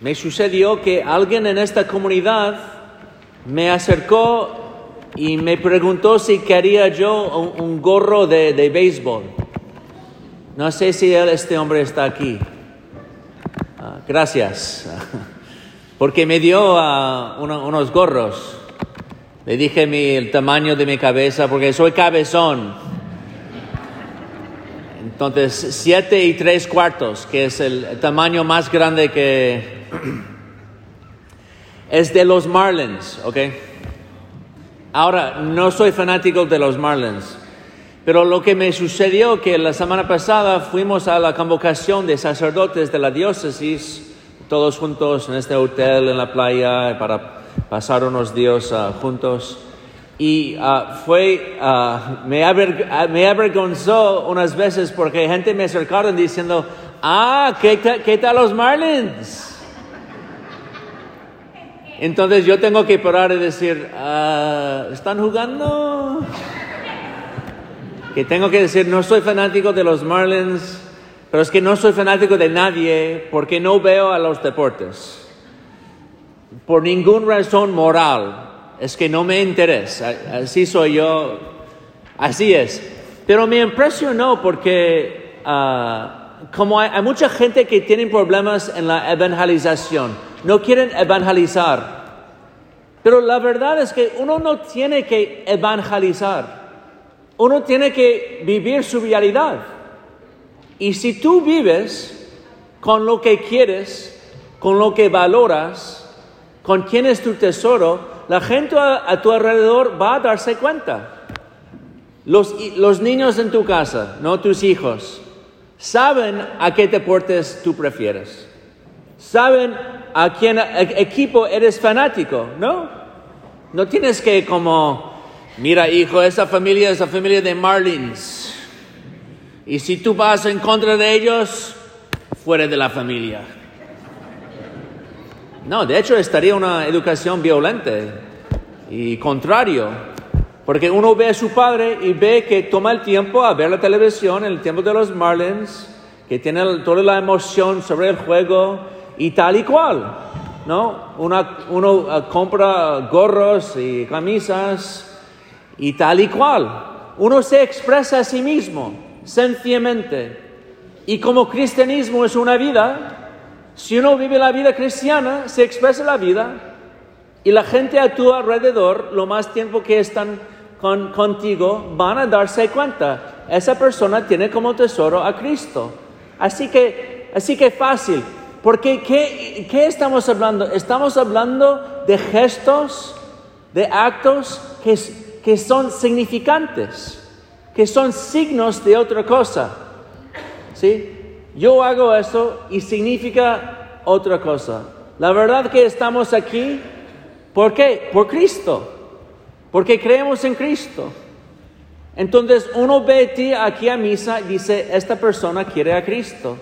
me sucedió que alguien en esta comunidad me acercó y me preguntó si quería yo un, gorro de, béisbol. No sé si este hombre está aquí. Ah, gracias. Porque me dio ah, unos gorros. Le dije mi, el tamaño de mi cabeza porque soy cabezón. Entonces, siete y tres cuartos, que es el tamaño más grande que... es de los Marlins, ¿ok? Ahora, no soy fanático de los Marlins, pero lo que me sucedió que la semana pasada fuimos a la convocación de sacerdotes de la diócesis, todos juntos en este hotel en la playa para pasar unos días ah, juntos. Y ah, fue, ah, me, avergonzó unas veces porque gente me acercaron diciendo, ah, ¿qué, qué tal los Marlins? Entonces yo tengo que parar y decir, ¿están jugando? Que tengo que decir, no soy fanático de los Marlins, pero es que no soy fanático de nadie porque no veo a los deportes por ninguna razón moral. Es que no me interesa. Así soy yo. Así es. Pero me impresionó porque ah, como hay, mucha gente que tiene problemas en la evangelización, no quieren evangelizar. Pero la verdad es que uno no tiene que evangelizar. Uno tiene que vivir su realidad. Y si tú vives con lo que quieres, con lo que valoras, con quién es tu tesoro, la gente a, tu alrededor va a darse cuenta. Los, los, niños en tu casa, no tus hijos, saben a qué deportes tú prefieres. Saben a quién equipo eres fanático, ¿no? No tienes que como, mira hijo, esa familia es la familia de Marlins. Y si tú vas en contra de ellos, fuera de la familia. No, de hecho estaría una educación violenta y contrario, porque uno ve a su padre y ve que toma el tiempo a ver la televisión en el tiempo de los Marlins, que tiene toda la emoción sobre el juego y tal y cual, ¿no? uno ah, compra gorros y camisas y tal y cual. Uno se expresa a sí mismo, sencillamente. Y como cristianismo es una vida, si uno vive la vida cristiana, se expresa la vida y la gente a tu alrededor, lo más tiempo que están contigo, van a darse cuenta. Esa persona tiene como tesoro a Cristo. Así que, así que fácil. Porque ¿qué, ¿qué estamos hablando? Estamos hablando de gestos, de actos que, que son significantes, que son signos de otra cosa. ¿Sí? yo hago eso y significa otra cosa. La verdad que estamos aquí, ¿por qué? Por Cristo, porque creemos en Cristo. Entonces uno ve a ti aquí a misa y dice, esta persona quiere a Cristo.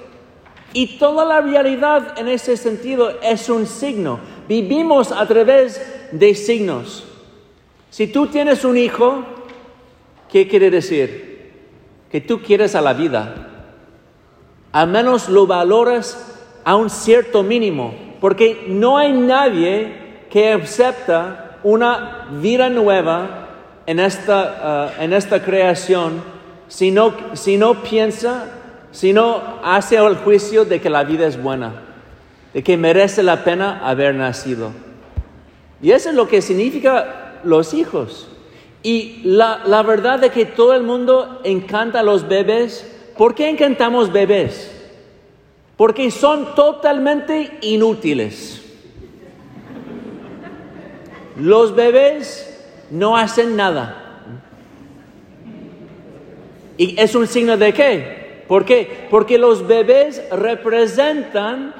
Y toda la realidad en ese sentido es un signo. Vivimos a través de signos. Si tú tienes un hijo, ¿qué quiere decir? Que tú quieres a la vida al menos lo valoras a un cierto mínimo, porque no hay nadie que acepta una vida nueva en esta, uh, en esta creación si no, si no piensa, si no hace el juicio de que la vida es buena, de que merece la pena haber nacido. Y eso es lo que significa los hijos. Y la, la verdad de que todo el mundo encanta a los bebés, ¿Por qué encantamos bebés? Porque son totalmente inútiles. Los bebés no hacen nada. ¿Y es un signo de qué? ¿Por qué? Porque los bebés representan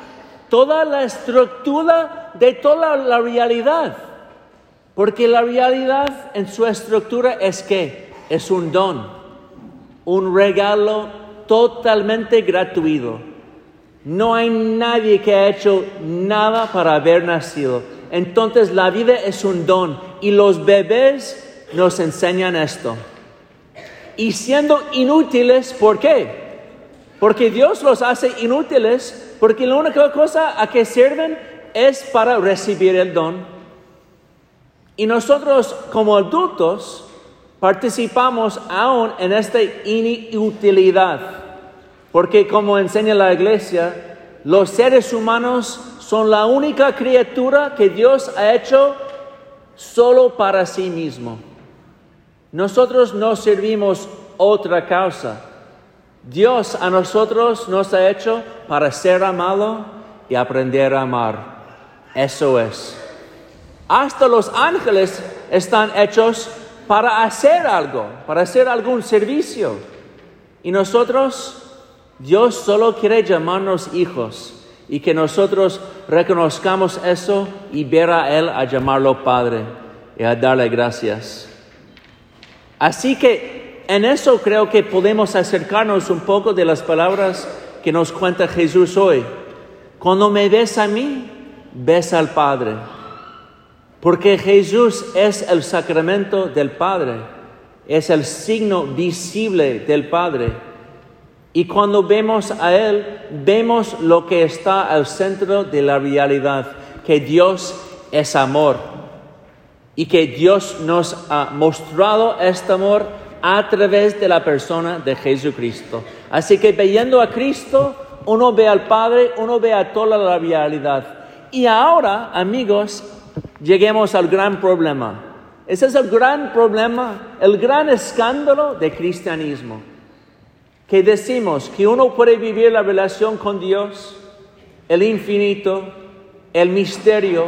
toda la estructura de toda la realidad. Porque la realidad en su estructura es que es un don, un regalo totalmente gratuito. No hay nadie que ha hecho nada para haber nacido. Entonces la vida es un don y los bebés nos enseñan esto. Y siendo inútiles, ¿por qué? Porque Dios los hace inútiles, porque la única cosa a que sirven es para recibir el don. Y nosotros como adultos participamos aún en esta inutilidad, porque como enseña la iglesia, los seres humanos son la única criatura que Dios ha hecho solo para sí mismo. Nosotros no servimos otra causa. Dios a nosotros nos ha hecho para ser amado y aprender a amar. Eso es. Hasta los ángeles están hechos para hacer algo, para hacer algún servicio. Y nosotros, Dios solo quiere llamarnos hijos y que nosotros reconozcamos eso y ver a Él a llamarlo Padre y a darle gracias. Así que en eso creo que podemos acercarnos un poco de las palabras que nos cuenta Jesús hoy. Cuando me ves a mí, ves al Padre. Porque Jesús es el sacramento del Padre, es el signo visible del Padre. Y cuando vemos a Él, vemos lo que está al centro de la realidad, que Dios es amor. Y que Dios nos ha mostrado este amor a través de la persona de Jesucristo. Así que viendo a Cristo, uno ve al Padre, uno ve a toda la realidad. Y ahora, amigos, lleguemos al gran problema. Ese es el gran problema, el gran escándalo del cristianismo. Que decimos que uno puede vivir la relación con Dios, el infinito, el misterio,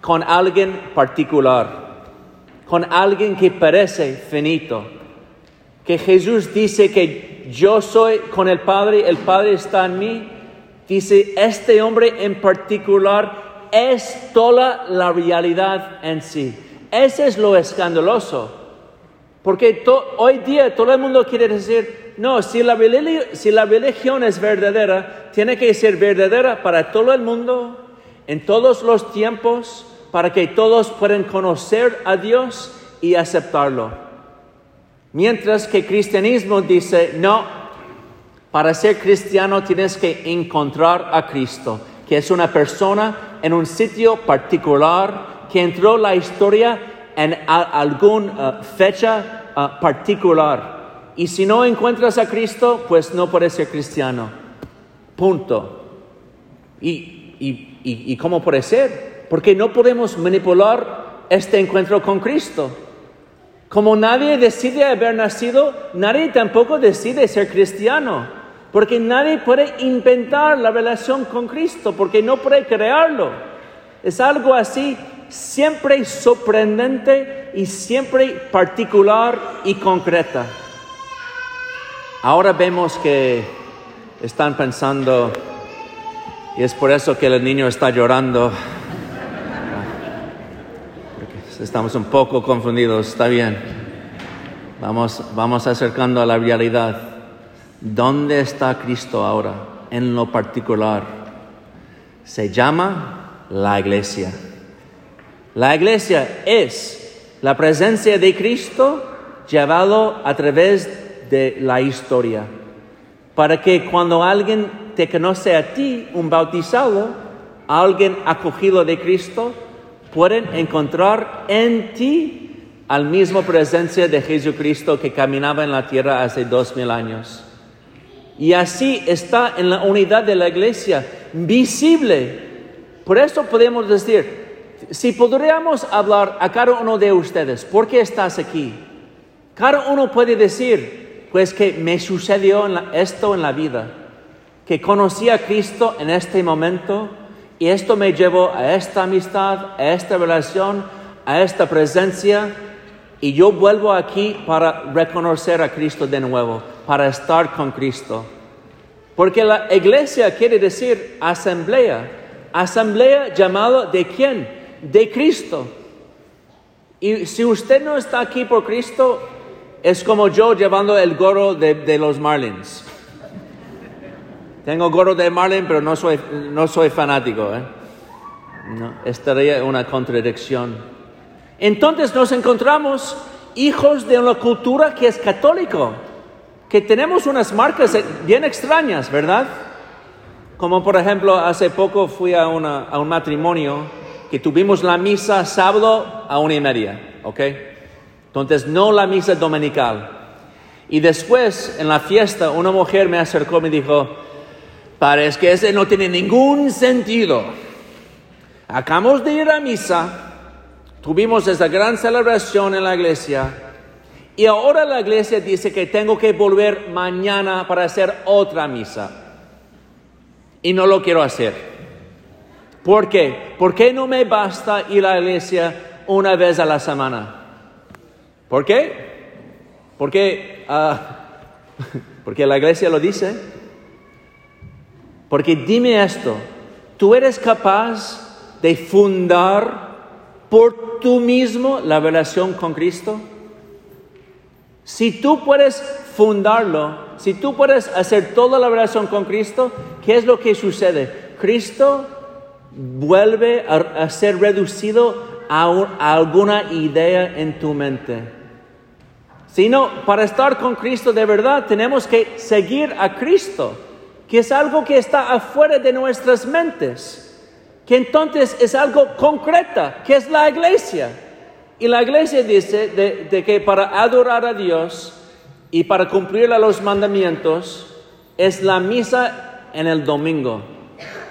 con alguien particular, con alguien que parece finito. Que Jesús dice que yo soy con el Padre, el Padre está en mí. Dice, este hombre en particular es toda la realidad en sí. Ese es lo escandaloso. Porque hoy día todo el mundo quiere decir, no, si la, si la religión es verdadera, tiene que ser verdadera para todo el mundo, en todos los tiempos, para que todos puedan conocer a Dios y aceptarlo. Mientras que cristianismo dice, no, para ser cristiano tienes que encontrar a Cristo, que es una persona en un sitio particular que entró la historia en alguna uh, fecha uh, particular. Y si no encuentras a Cristo, pues no puedes ser cristiano. Punto. ¿Y, y, y cómo puede ser? Porque no podemos manipular este encuentro con Cristo. Como nadie decide haber nacido, nadie tampoco decide ser cristiano. Porque nadie puede inventar la relación con Cristo, porque no puede crearlo. Es algo así siempre sorprendente y siempre particular y concreta. Ahora vemos que están pensando, y es por eso que el niño está llorando. Estamos un poco confundidos, está bien. Vamos, vamos acercando a la realidad. ¿Dónde está Cristo ahora en lo particular? Se llama la iglesia. La iglesia es la presencia de Cristo llevado a través de la historia. Para que cuando alguien te conoce a ti, un bautizado, alguien acogido de Cristo, pueden encontrar en ti al mismo presencia de Jesucristo que caminaba en la tierra hace dos mil años. Y así está en la unidad de la iglesia, visible. Por eso podemos decir, si podríamos hablar a cada uno de ustedes, ¿por qué estás aquí? Cada uno puede decir, pues que me sucedió esto en la vida, que conocí a Cristo en este momento y esto me llevó a esta amistad, a esta relación, a esta presencia y yo vuelvo aquí para reconocer a Cristo de nuevo, para estar con Cristo. Porque la iglesia quiere decir asamblea. Asamblea llamada de quién? De Cristo. Y si usted no está aquí por Cristo, es como yo llevando el gorro de, los Marlins. Tengo gorro de Marlin, pero no soy, no soy fanático. ¿eh? No, estaría una contradicción. Entonces nos encontramos hijos de una cultura que es católico que tenemos unas marcas bien extrañas, ¿verdad? Como por ejemplo, hace poco fui a, a un matrimonio que tuvimos la misa sábado a una y media, ¿ok? Entonces, no la misa dominical. Y después, en la fiesta, una mujer me acercó y me dijo, parece que ese no tiene ningún sentido. Acabamos de ir a misa, tuvimos esa gran celebración en la iglesia, y ahora la iglesia dice que tengo que volver mañana para hacer otra misa. Y no lo quiero hacer. ¿Por qué? ¿Por qué no me basta ir a la iglesia una vez a la semana? ¿Por qué? Porque, uh, porque la iglesia lo dice. Porque dime esto, ¿tú eres capaz de fundar por tú mismo la relación con Cristo? Si tú puedes fundarlo, si tú puedes hacer toda la relación con Cristo, ¿qué es lo que sucede? Cristo vuelve a, ser reducido a, a alguna idea en tu mente. Sino para estar con Cristo de verdad tenemos que seguir a Cristo, que es algo que está afuera de nuestras mentes, que entonces es algo concreta, que es la iglesia. Y la iglesia dice de, que para adorar a Dios y para cumplir los mandamientos es la misa en el domingo.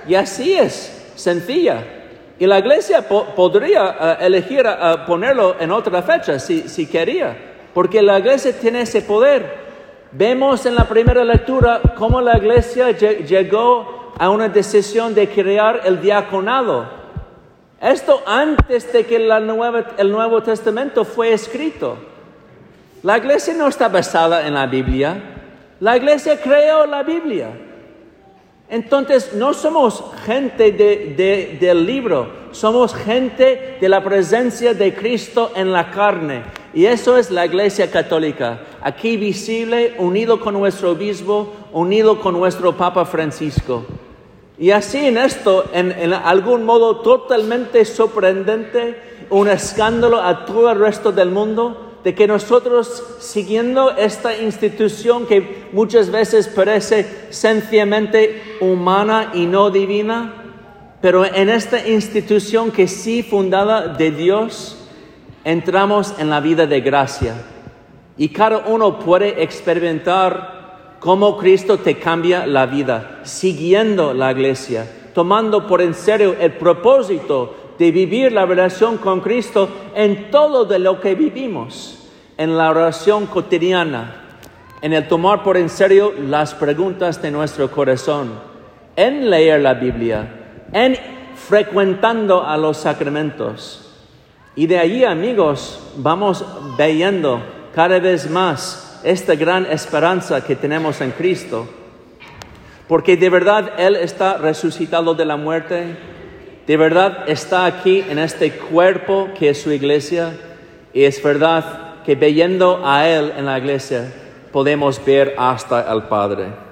Y así es, sencilla. Y la iglesia podría eh, elegir uh, ponerlo en otra fecha si, si quería porque la iglesia tiene ese poder. Vemos en la primera lectura cómo la iglesia llegó a una decisión de crear el diaconado. Esto antes de que el Nuevo Testamento fue escrito. La iglesia no está basada en la Biblia. La iglesia creó la Biblia. Entonces no somos gente del libro, somos gente de la presencia de Cristo en la carne. Y eso es la iglesia católica, aquí visible, unido con nuestro obispo, unido con nuestro Papa Francisco. Y así en esto, en, algún modo totalmente sorprendente, un escándalo a todo el resto del mundo, de que nosotros, siguiendo esta institución que muchas veces parece sencillamente humana y no divina, pero en esta institución que sí fundada de Dios, entramos en la vida de gracia. Y cada uno puede experimentar cómo Cristo te cambia la vida, siguiendo la iglesia, tomando por en serio el propósito de vivir la relación con Cristo en todo de lo que vivimos, en la oración cotidiana, en el tomar por en serio las preguntas de nuestro corazón, en leer la Biblia, en frecuentando a los sacramentos y de allí, amigos, vamos viendo cada vez más esta gran esperanza que tenemos en Cristo. Porque de verdad Él está resucitado de la muerte, de verdad está aquí en este cuerpo que es su iglesia, y es verdad que viendo a Él en la iglesia podemos ver hasta el Padre.